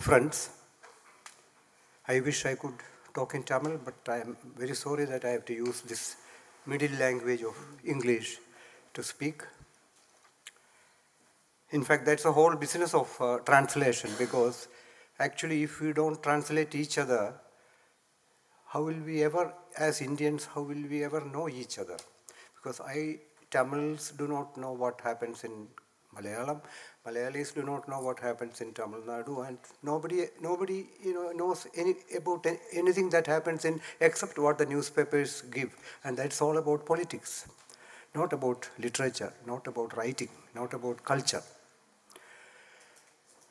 friends. I wish I could talk in Tamil, but I am very sorry that I have to use this middle language of English to speak. In fact, that's the whole business of uh, translation because actually, if we don't translate each other, how will we ever, as Indians, how will we ever know each other? Because I, Tamils do not know what happens in Malayalam, Malayalis do not know what happens in Tamil Nadu, and nobody, nobody you know, knows any, about anything that happens in except what the newspapers give, and that's all about politics, not about literature, not about writing, not about culture.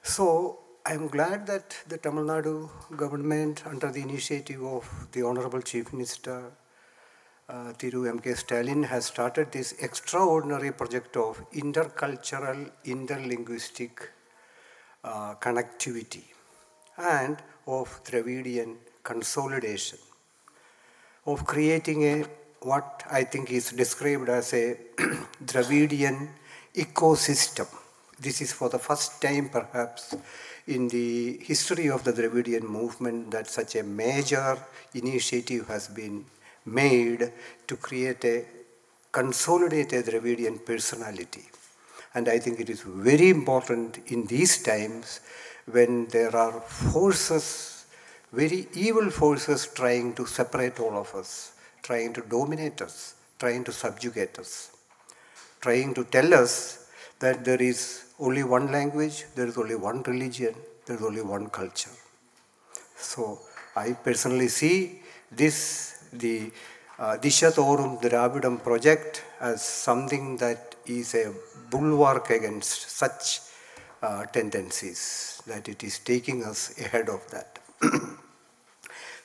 So I'm glad that the Tamil Nadu government, under the initiative of the Honorable Chief Minister uh, Thiru M.K. Stalin, has started this extraordinary project of intercultural, interlinguistic uh, connectivity and of Dravidian consolidation, of creating a what I think is described as a Dravidian ecosystem. This is for the first time, perhaps, in the history of the Dravidian movement that such a major initiative has been made to create a consolidated Dravidian personality. And I think it is very important in these times when there are forces, very evil forces trying to separate all of us, trying to dominate us, trying to subjugate us, trying to tell us that there is only one language, there is only one religion, there is only one culture. So I personally see this, the uh, Disha Thorum Dravidam project, as something that is a bulwark against such uh, tendencies, that it is taking us ahead of that.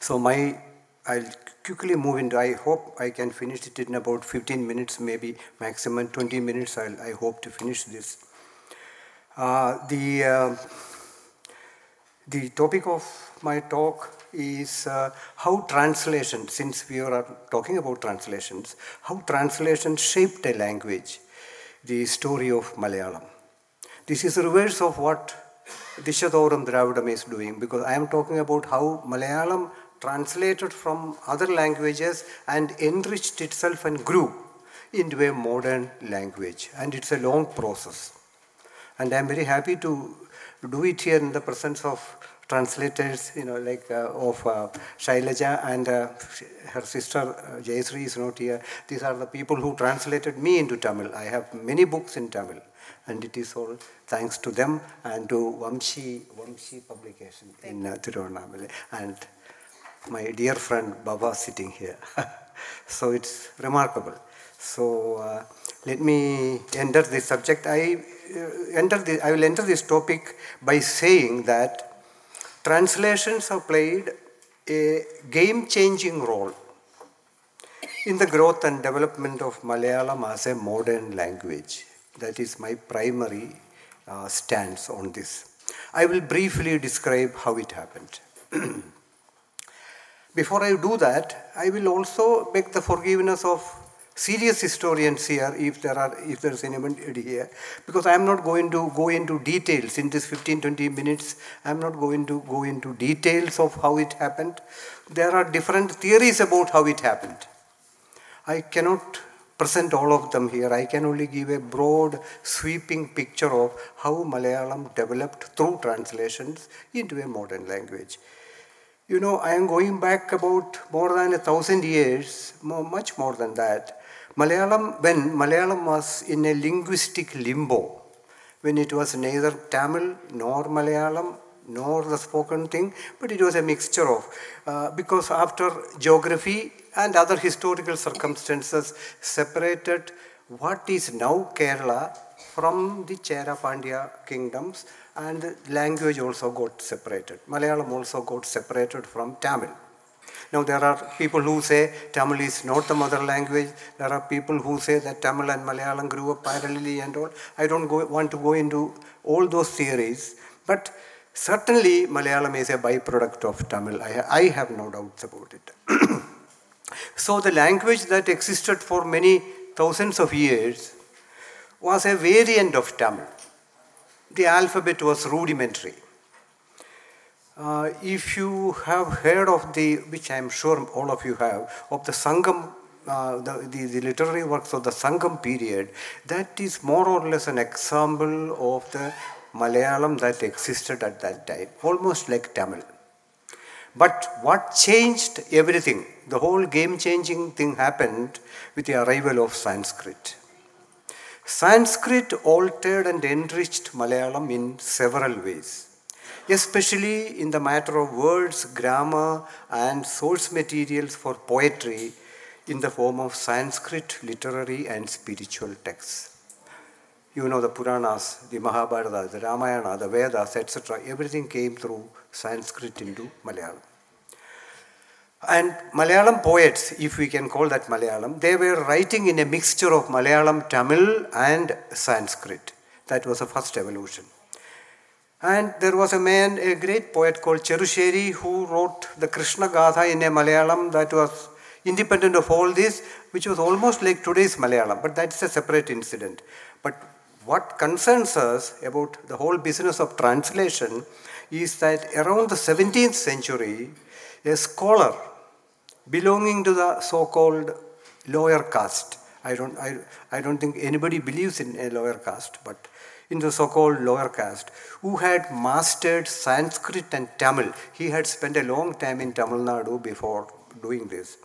so my, I'll quickly move into, I hope I can finish it in about 15 minutes, maybe maximum 20 minutes, I'll, I hope to finish this. Uh, the, uh, the topic of my talk is uh, how translation, since we are talking about translations, how translation shaped a language, the story of Malayalam. This is the reverse of what Dishathoram Dravidam is doing because I am talking about how Malayalam translated from other languages and enriched itself and grew into a modern language. And it's a long process. And I'm very happy to do it here in the presence of translators, you know, like uh, of uh, Shailaja and uh, her sister uh, Jayasri is not here. These are the people who translated me into Tamil. I have many books in Tamil, and it is all thanks to them and to Vamshi, Vamshi publication in uh, Tiruvannamalai, and my dear friend Baba sitting here. so it's remarkable. So uh, let me enter this subject. I uh, enter the, I will enter this topic by saying that translations have played a game-changing role in the growth and development of Malayalam as a modern language. That is my primary uh, stance on this. I will briefly describe how it happened. Before I do that, I will also beg the forgiveness of serious historians here if there are if there is anybody here because i am not going to go into details in this 15 20 minutes. I am not going to go into details of how it happened. There are different theories about how it happened. I cannot present all of them here. I can only give a broad sweeping picture of how malayalam developed through translations into a modern language. You know, I am going back about more than a thousand years, more, much more than that. Malayalam, when Malayalam was in a linguistic limbo, when it was neither Tamil nor Malayalam nor the spoken thing, but it was a mixture of, uh, because after geography and other historical circumstances separated what is now Kerala from the Chera Pandya kingdoms and language also got separated. Malayalam also got separated from Tamil. Now there are people who say Tamil is not the mother language. There are people who say that Tamil and Malayalam grew up parallelly and all. I don't go, want to go into all those theories, but certainly Malayalam is a byproduct of Tamil. I, I have no doubts about it. so the language that existed for many thousands of years was a variant of Tamil the alphabet was rudimentary. Uh, if you have heard of the, which I'm sure all of you have, of the Sangam, uh, the, the, the, literary works of the Sangam period, that is more or less an example of the Malayalam that existed at that time, almost like Tamil. But what changed everything, the whole game changing thing happened with the arrival of Sanskrit. Sanskrit altered and enriched Malayalam in several ways especially in the matter of words, grammar, and source materials for poetry in the form of Sanskrit literary and spiritual texts. You know the Puranas, the Mahabharata, the Ramayana, the Vedas, etc. Everything came through Sanskrit into Malayalam. And Malayalam poets, if we can call that Malayalam, they were writing in a mixture of Malayalam, Tamil, and Sanskrit. That was the first evolution. And there was a man, a great poet called Cherusheri, who wrote the Krishna Gatha in a Malayalam that was independent of all this, which was almost like today's Malayalam, but that's a separate incident. But what concerns us about the whole business of translation is that around the 17th century, a scholar belonging to the so called lower caste, I don't, I, I don't think anybody believes in a lower caste, but in the so-called lower caste who had mastered Sanskrit and Tamil. He had spent a long time in Tamil Nadu before doing this.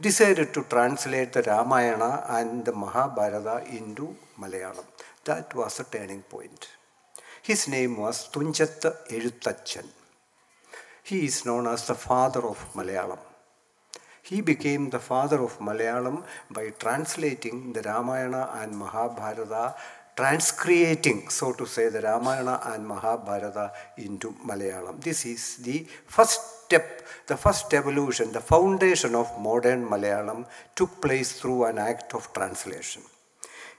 Decided to translate the Ramayana and the Mahabharata into Malayalam. That was a turning point. His name was Tunjatta Ezhuthachan. He is known as the father of Malayalam. He became the father of Malayalam by translating the Ramayana and Mahabharata transcreating, so to say, the Ramayana and Mahabharata into Malayalam. This is the first step, the first evolution, the foundation of modern Malayalam took place through an act of translation.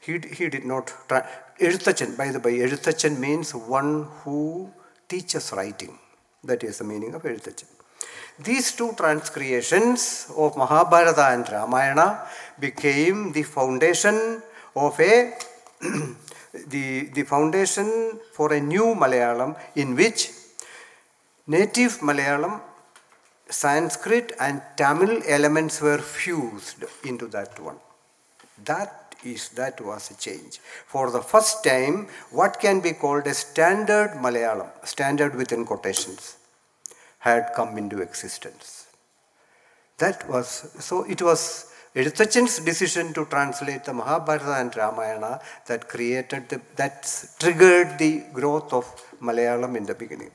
He, he did not. Tra- by the way, Ezhuthachan means one who teaches writing. That is the meaning of Ezhuthachan. These two transcreations of Mahabharata and Ramayana became the foundation of a the, the foundation for a new Malayalam in which native Malayalam, Sanskrit, and Tamil elements were fused into that one. That is that was a change. For the first time, what can be called a standard Malayalam, standard within quotations, had come into existence. That was so. It was Ezhuthachan's decision to translate the Mahabharata and Ramayana that created the, that triggered the growth of Malayalam in the beginning.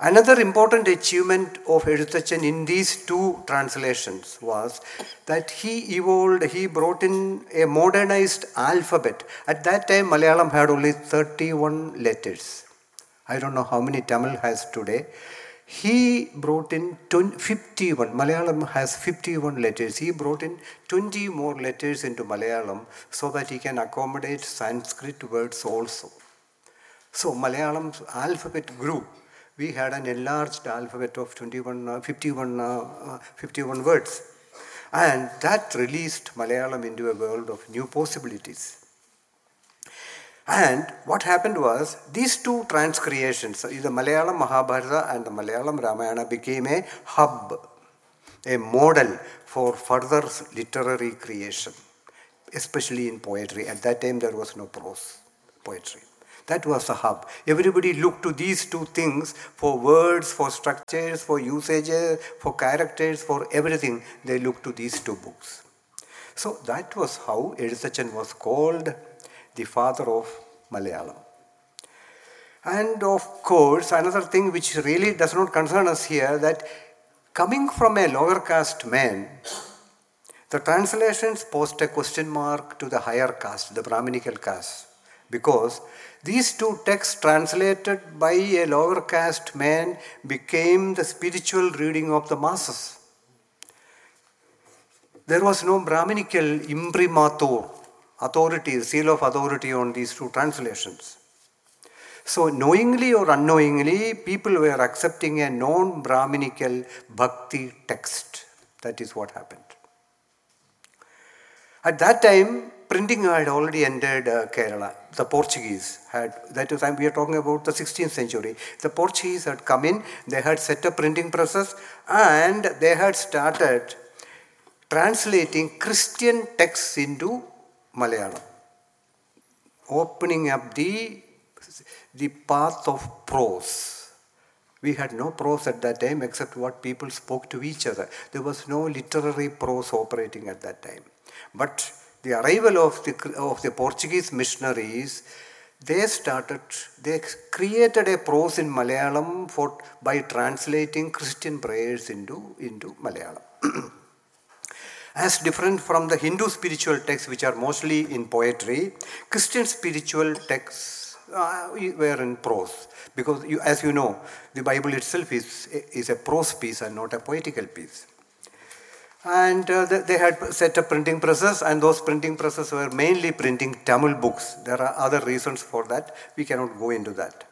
Another important achievement of Ezhuthachan in these two translations was that he evolved, he brought in a modernized alphabet. At that time, Malayalam had only 31 letters. I don't know how many Tamil has today. He brought in 51, Malayalam has 51 letters. He brought in 20 more letters into Malayalam so that he can accommodate Sanskrit words also. So Malayalam's alphabet grew. We had an enlarged alphabet of 21, uh, 51, uh, uh, 51 words. And that released Malayalam into a world of new possibilities. And what happened was these two transcreations, the Malayalam Mahabharata and the Malayalam Ramayana, became a hub, a model for further literary creation, especially in poetry. At that time, there was no prose poetry. That was the hub. Everybody looked to these two things for words, for structures, for usages, for characters, for everything. They looked to these two books. So that was how Ezhuthachan was called the father of Malayalam. And of course, another thing which really does not concern us here that coming from a lower caste man, the translations post a question mark to the higher caste, the Brahminical caste, because these two texts translated by a lower caste man became the spiritual reading of the masses. There was no Brahminical imprimatur authority, seal of authority on these two translations. So, knowingly or unknowingly, people were accepting a non Brahminical bhakti text. That is what happened. At that time, printing had already entered uh, Kerala. The Portuguese had, that is, we are talking about the 16th century. The Portuguese had come in, they had set up printing presses, and they had started translating Christian texts into Malayalam, opening up the, the path of prose we had no prose at that time except what people spoke to each other. There was no literary prose operating at that time. But the arrival of the, of the Portuguese missionaries, they started, they created a prose in Malayalam for, by translating Christian prayers into, into Malayalam. As different from the Hindu spiritual texts, which are mostly in poetry, Christian spiritual texts uh, were in prose. Because you, as you know, the Bible itself is, is a prose piece and not a poetical piece. And uh, they had set up printing presses, and those printing presses were mainly printing Tamil books. There are other reasons for that. We cannot go into that.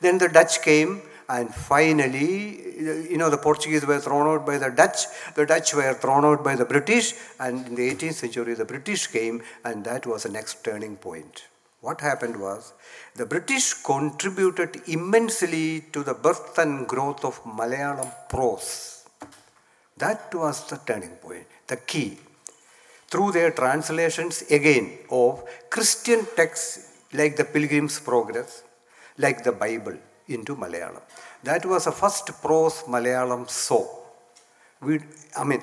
Then the Dutch came, and finally, you know, the Portuguese were thrown out by the Dutch, the Dutch were thrown out by the British, and in the 18th century, the British came, and that was the next turning point. What happened was the British contributed immensely to the birth and growth of Malayalam prose. That was the turning point, the key. Through their translations again of Christian texts like the Pilgrim's Progress, like the Bible into Malayalam. That was the first prose Malayalam saw. We, I mean,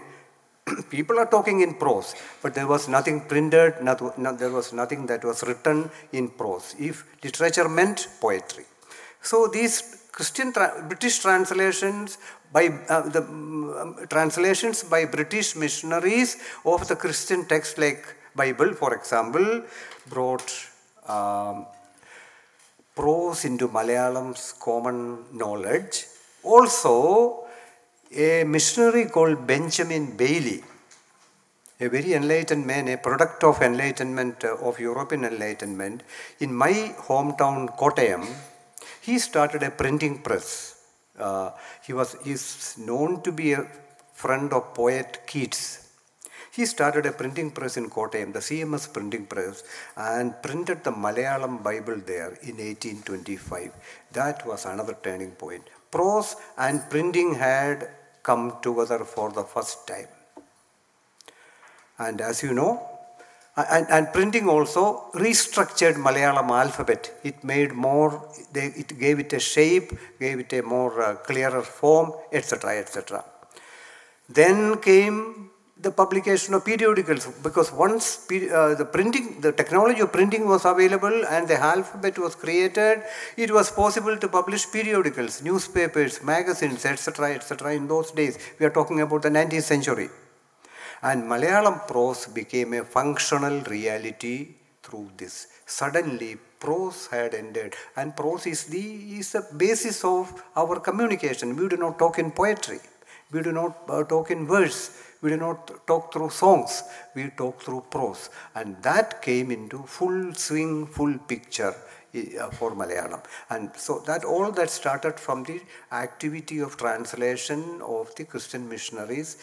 people are talking in prose, but there was nothing printed, not, not, there was nothing that was written in prose. If literature meant poetry. So these Christian tra British translations by uh, the um, translations by British missionaries of the Christian text like Bible, for example, brought um, prose into Malayalam's common knowledge. Also, a missionary called Benjamin Bailey, a very enlightened man, a product of enlightenment, uh, of European enlightenment, in my hometown Kottayam, he started a printing press. Uh, he was is known to be a friend of poet Keats. He started a printing press in Kottayam, the CMS printing press, and printed the Malayalam Bible there in 1825. That was another turning point prose and printing had come together for the first time. And as you know, and, and printing also restructured Malayalam alphabet. It made more, it gave it a shape, gave it a more uh, clearer form, etc., etc. Then came the publication of periodicals because once uh, the printing, the technology of printing was available and the alphabet was created, it was possible to publish periodicals, newspapers, magazines, etc., etc. in those days. We are talking about the 19th century. And Malayalam prose became a functional reality through this. Suddenly, prose had ended, and prose is the, is the basis of our communication. We do not talk in poetry, we do not uh, talk in verse we do not talk through songs, we talk through prose. And that came into full swing, full picture uh, for Malayalam. And so that all that started from the activity of translation of the Christian missionaries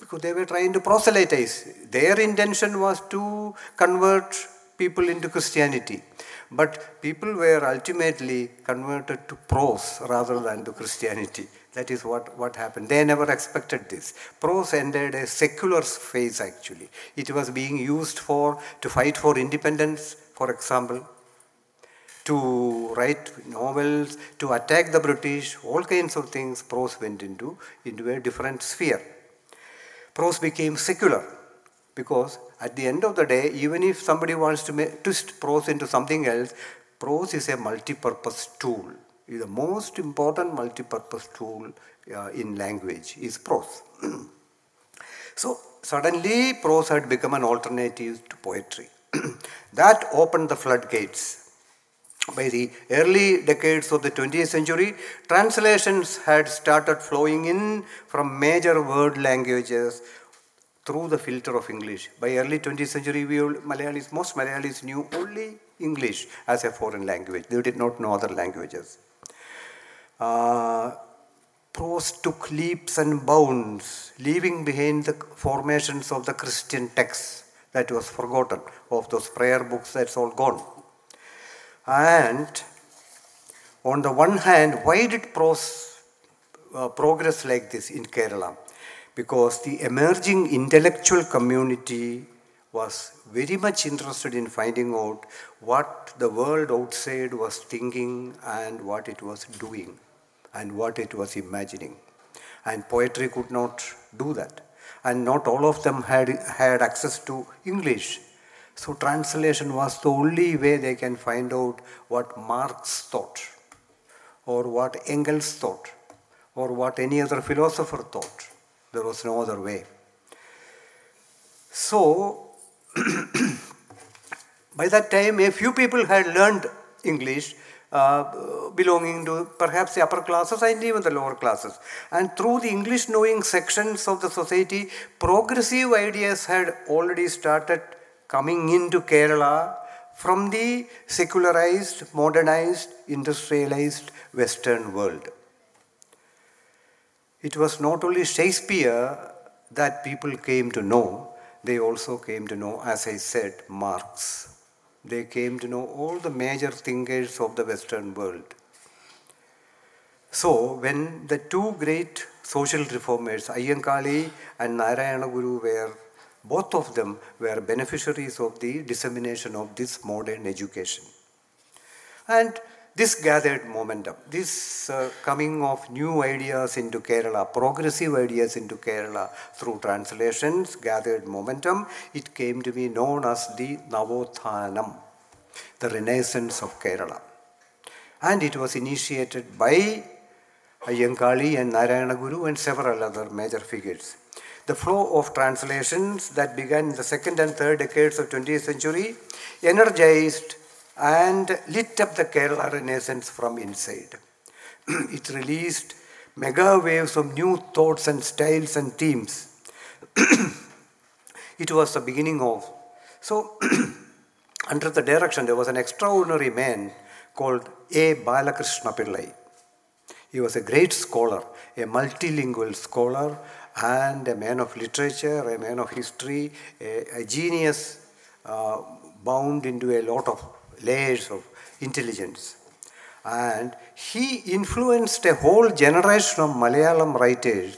because they were trying to proselytize. Their intention was to convert people into Christianity. But people were ultimately converted to prose rather than to Christianity. That is what, what happened. They never expected this. Prose ended a secular phase actually. It was being used for to fight for independence, for example, to write novels, to attack the British, all kinds of things prose went into, into a different sphere. Prose became secular because at the end of the day, even if somebody wants to make, twist prose into something else, prose is a multi-purpose tool the most important multi-purpose tool uh, in language is prose. so suddenly prose had become an alternative to poetry. that opened the floodgates. By the early decades of the 20th century, translations had started flowing in from major world languages through the filter of English. By early 20th century, we Malayalis, most Malayalis knew only English as a foreign language. They did not know other languages. Uh, prose took leaps and bounds, leaving behind the formations of the Christian texts, that was forgotten. Of those prayer books, that's all gone. And on the one hand, why did prose uh, progress like this in Kerala? Because the emerging intellectual community was very much interested in finding out what the world outside was thinking and what it was doing and what it was imagining. And poetry could not do that. And not all of them had, had access to English. So translation was the only way they can find out what Marx thought, or what Engels thought, or what any other philosopher thought. There was no other way. So, by that time, a few people had learned English, uh, belonging to perhaps the upper classes and even the lower classes. And through the English knowing sections of the society, progressive ideas had already started coming into Kerala from the secularized, modernized, industrialized Western world. It was not only Shakespeare that people came to know, they also came to know, as I said, Marx. They came to know all the major thinkers of the Western world. So, when the two great social reformers, Ayyankali and Narayana Guru, were both of them were beneficiaries of the dissemination of this modern education. And this gathered momentum. This uh, coming of new ideas into Kerala, progressive ideas into Kerala through translations gathered momentum. It came to be known as the Navothanam, the Renaissance of Kerala. And it was initiated by Ayyankali and Narayana Guru and several other major figures. The flow of translations that began in the second and third decades of 20th century energized and lit up the Kerala Renaissance from inside. it released mega waves of new thoughts and styles and themes. it was the beginning of. So, under the direction, there was an extraordinary man called A. Balakrishna Pillai. He was a great scholar, a multilingual scholar, and a man of literature, a man of history, a, a genius uh, bound into a lot of layers of intelligence. And he influenced a whole generation of Malayalam writers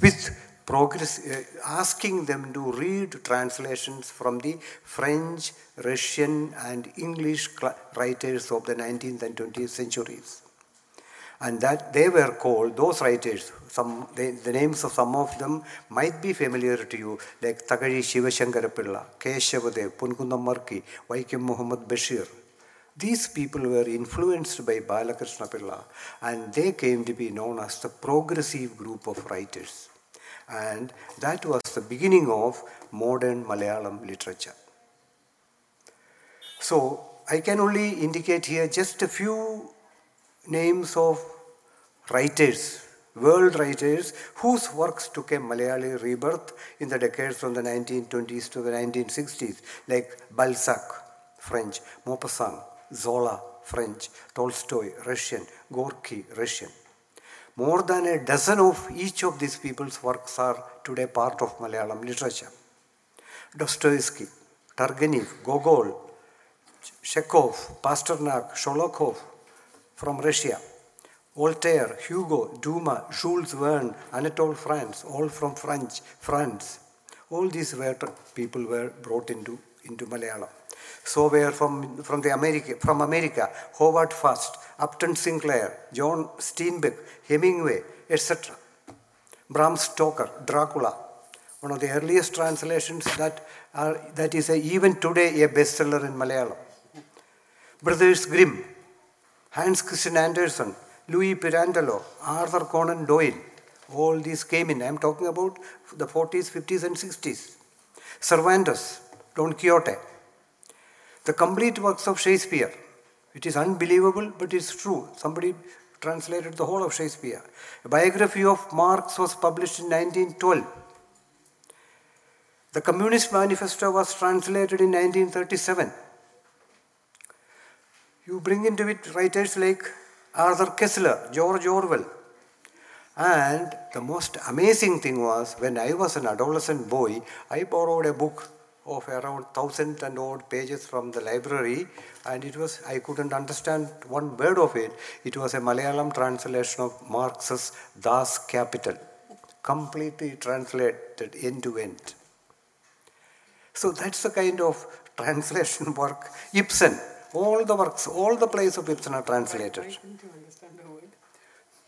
with progress, uh, asking them to read translations from the French, Russian, and English writers of the 19th and 20th centuries and that they were called those writers some they, the names of some of them might be familiar to you like Thakazhi Shivashankara Pillai, Keshavadev, Ponkunnam Varkey, Vaikom Muhammad Bashir. These people were influenced by Balakrishna Pillai and they came to be known as the progressive group of writers. And that was the beginning of modern Malayalam literature. So I can only indicate here just a few names of writers, world writers, whose works took a Malayali rebirth in the decades from the 1920s to the 1960s, like Balzac, French, Maupassant, Zola, French, Tolstoy, Russian, Gorky, Russian. More than a dozen of each of these people's works are today part of Malayalam literature. Dostoevsky, Turgenev, Gogol, Chekhov, Pasternak, Sholokhov, from Russia. Voltaire, Hugo, Dumas, Jules Verne, Anatole France, all from French, France. All these were people were brought into, into Malayalam. So were from, from, the America, from America, Howard Fast, Upton Sinclair, John Steinbeck, Hemingway, etc. Bram Stoker, Dracula, one of the earliest translations that, are, that is a, even today a bestseller in Malayalam. Brothers Grimm, Hans Christian Andersen, Louis Pirandello, Arthur Conan Doyle, all these came in. I'm talking about the 40s, 50s, and 60s. Cervantes, Don Quixote, the complete works of Shakespeare. It is unbelievable, but it's true. Somebody translated the whole of Shakespeare. A biography of Marx was published in 1912. The Communist Manifesto was translated in 1937. You bring into it writers like Arthur Koestler, George Orwell. And the most amazing thing was when I was an adolescent boy, I borrowed a book of around thousand and odd pages from the library, and it was I couldn't understand one word of it. It was a Malayalam translation of Marx's Das Kapital, completely translated end to end. So that's the kind of translation work. Ibsen, all the works, all the plays of Ibsen are translated. Why couldn't understand the word?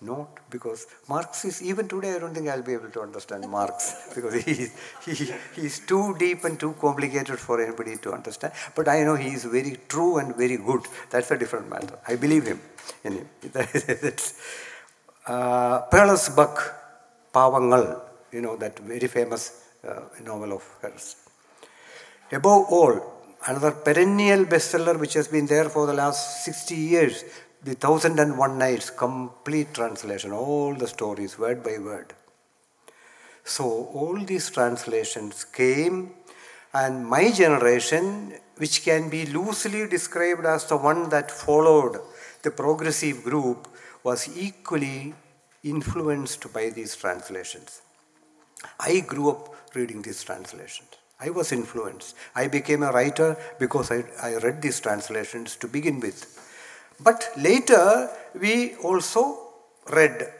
Not because Marx is, even today, I don't think I'll be able to understand Marx because he, he, he's too deep and too complicated for anybody to understand. But I know he is very true and very good. That's a different matter. I believe him in him. Uh, Pearl S. Buck, Pavangal, you know, that very famous uh, novel of hers. Above all, another perennial bestseller which has been there for the last 60 years, The Thousand and One Nights, complete translation, all the stories, word by word. So, all these translations came, and my generation, which can be loosely described as the one that followed the progressive group, was equally influenced by these translations. I grew up reading these translations. I was influenced. I became a writer because I, I read these translations to begin with. But later, we also read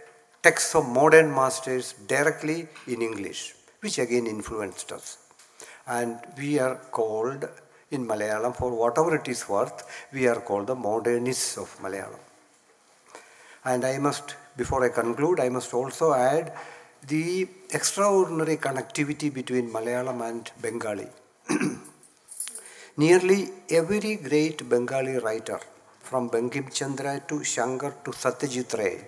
texts of modern masters directly in English, which again influenced us. And we are called in Malayalam, for whatever it is worth, we are called the modernists of Malayalam. And I must, before I conclude, I must also add the extraordinary connectivity between Malayalam and Bengali. Nearly every great Bengali writer, from Bankim Chandra to Shankar to Satyajit Ray,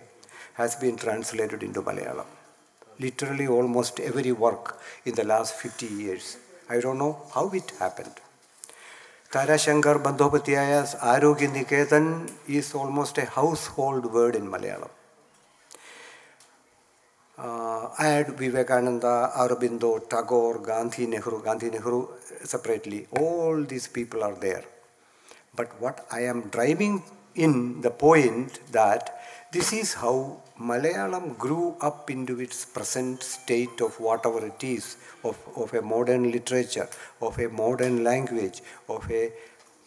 has been translated into Malayalam. Literally almost every work in the last 50 years. I don't know how it happened. Tarashankar Bandhopadhyay's Arogya Niketan is almost a household word in Malayalam. Uh, add Vivekananda, Aurobindo, Tagore, Gandhi, Nehru, Gandhi, Nehru separately. All these people are there. But what I am driving in the point that this is how Malayalam grew up into its present state of whatever it is, of, of a modern literature, of a modern language, of a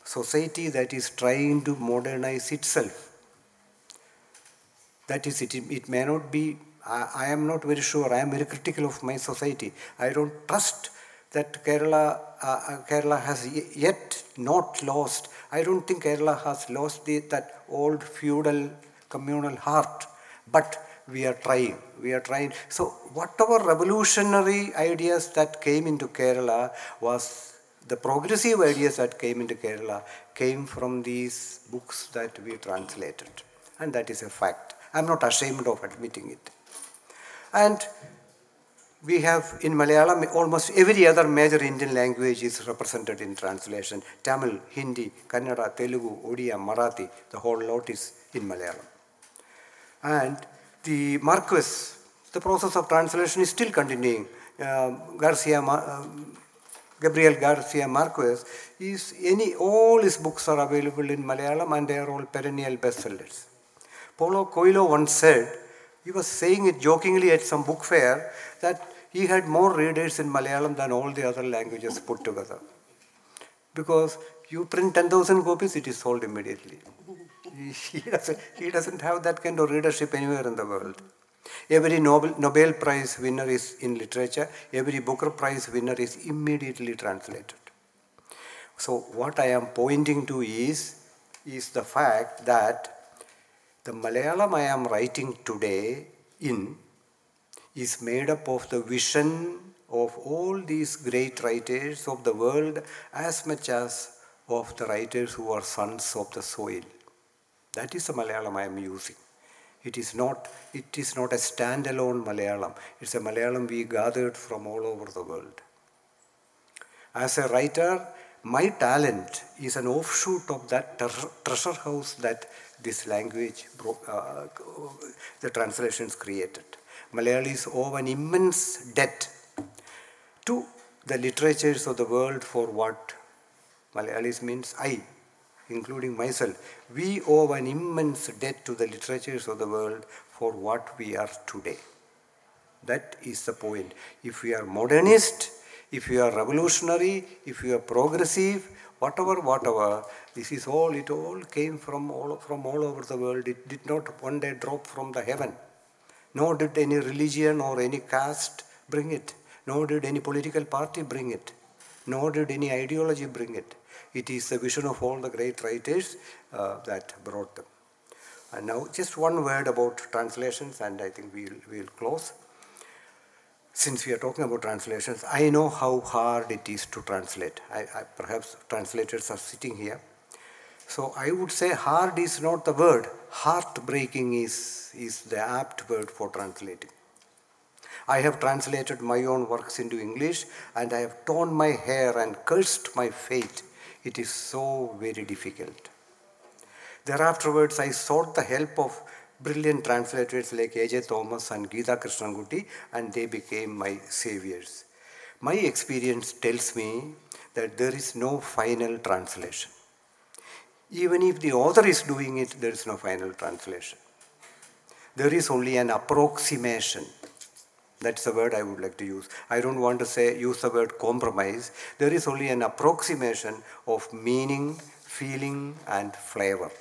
society that is trying to modernize itself. That is it. It may not be I, I am not very sure. I am very critical of my society. I don't trust that Kerala, uh, uh Kerala has yet not lost. I don't think Kerala has lost the, that old feudal communal heart. But we are trying. We are trying. So whatever revolutionary ideas that came into Kerala was the progressive ideas that came into Kerala came from these books that we translated. And that is a fact. I'm not ashamed of admitting it. And we have in Malayalam almost every other major Indian language is represented in translation. Tamil, Hindi, Kannada, Telugu, Odia, Marathi, the whole lot is in Malayalam. And the Marquez, the process of translation is still continuing. Uh, Garcia, uh, Gabriel Garcia Marquez is any all his books are available in Malayalam and they are all perennial bestsellers. Paulo Coelho once said he was saying it jokingly at some book fair that he had more readers in Malayalam than all the other languages put together. Because you print 10,000 copies, it is sold immediately. He doesn't, he doesn't have that kind of readership anywhere in the world. Every Nobel, Nobel Prize winner is in literature, every Booker Prize winner is immediately translated. So, what I am pointing to is, is the fact that the Malayalam I am writing today in is made up of the vision of all these great writers of the world as much as of the writers who are sons of the soil. That is the Malayalam I am using. It is not, it is not a standalone Malayalam. It's a Malayalam we gathered from all over the world. As a writer, my talent is an offshoot of that treasure house that this language, uh, the translations created. Malayalis owe an immense debt to the literatures of the world for what Malayalis means I, including myself. We owe an immense debt to the literatures of the world for what we are today. That is the point. If we are modernist, if you are revolutionary, if you are progressive, whatever, whatever, this is all, it all came from all, from all over the world. It did not one day drop from the heaven. Nor did any religion or any caste bring it. Nor did any political party bring it. Nor did any ideology bring it. It is the vision of all the great writers uh, that brought them. And now, just one word about translations, and I think we'll, we'll close. Since we are talking about translations, I know how hard it is to translate. I, I, perhaps translators are sitting here. So I would say hard is not the word, heartbreaking is, is the apt word for translating. I have translated my own works into English and I have torn my hair and cursed my fate. It is so very difficult. Thereafterwards, I sought the help of brilliant translators like A.J. Thomas and Geeta Krishnankutty, and they became my saviors. My experience tells me that there is no final translation. Even if the author is doing it, there is no final translation. There is only an approximation. That's the word I would like to use. I don't want to say use the word compromise. There is only an approximation of meaning, feeling, and flavor.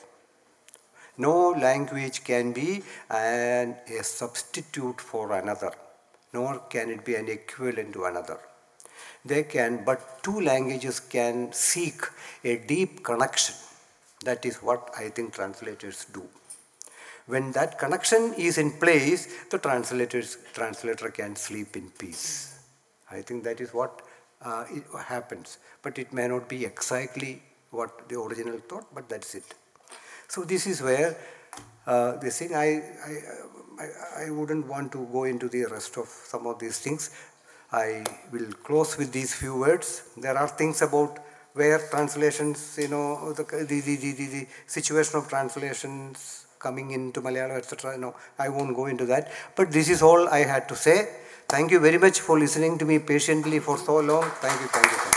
No language can be an, a substitute for another, nor can it be an equivalent to another. They can, but two languages can seek a deep connection. That is what I think translators do. When that connection is in place, the translators, translator can sleep in peace. I think that is what uh, happens. But it may not be exactly what the original thought, but that's it. So this is where uh, thing, I, I, I, I wouldn't want to go into the rest of some of these things. I will close with these few words. There are things about where translations, you know, the, the, the, the, the situation of translations coming into Malayalam, etc. You know, I won't go into that. But this is all I had to say. Thank you very much for listening to me patiently for so long. Thank you, thank you, thank you.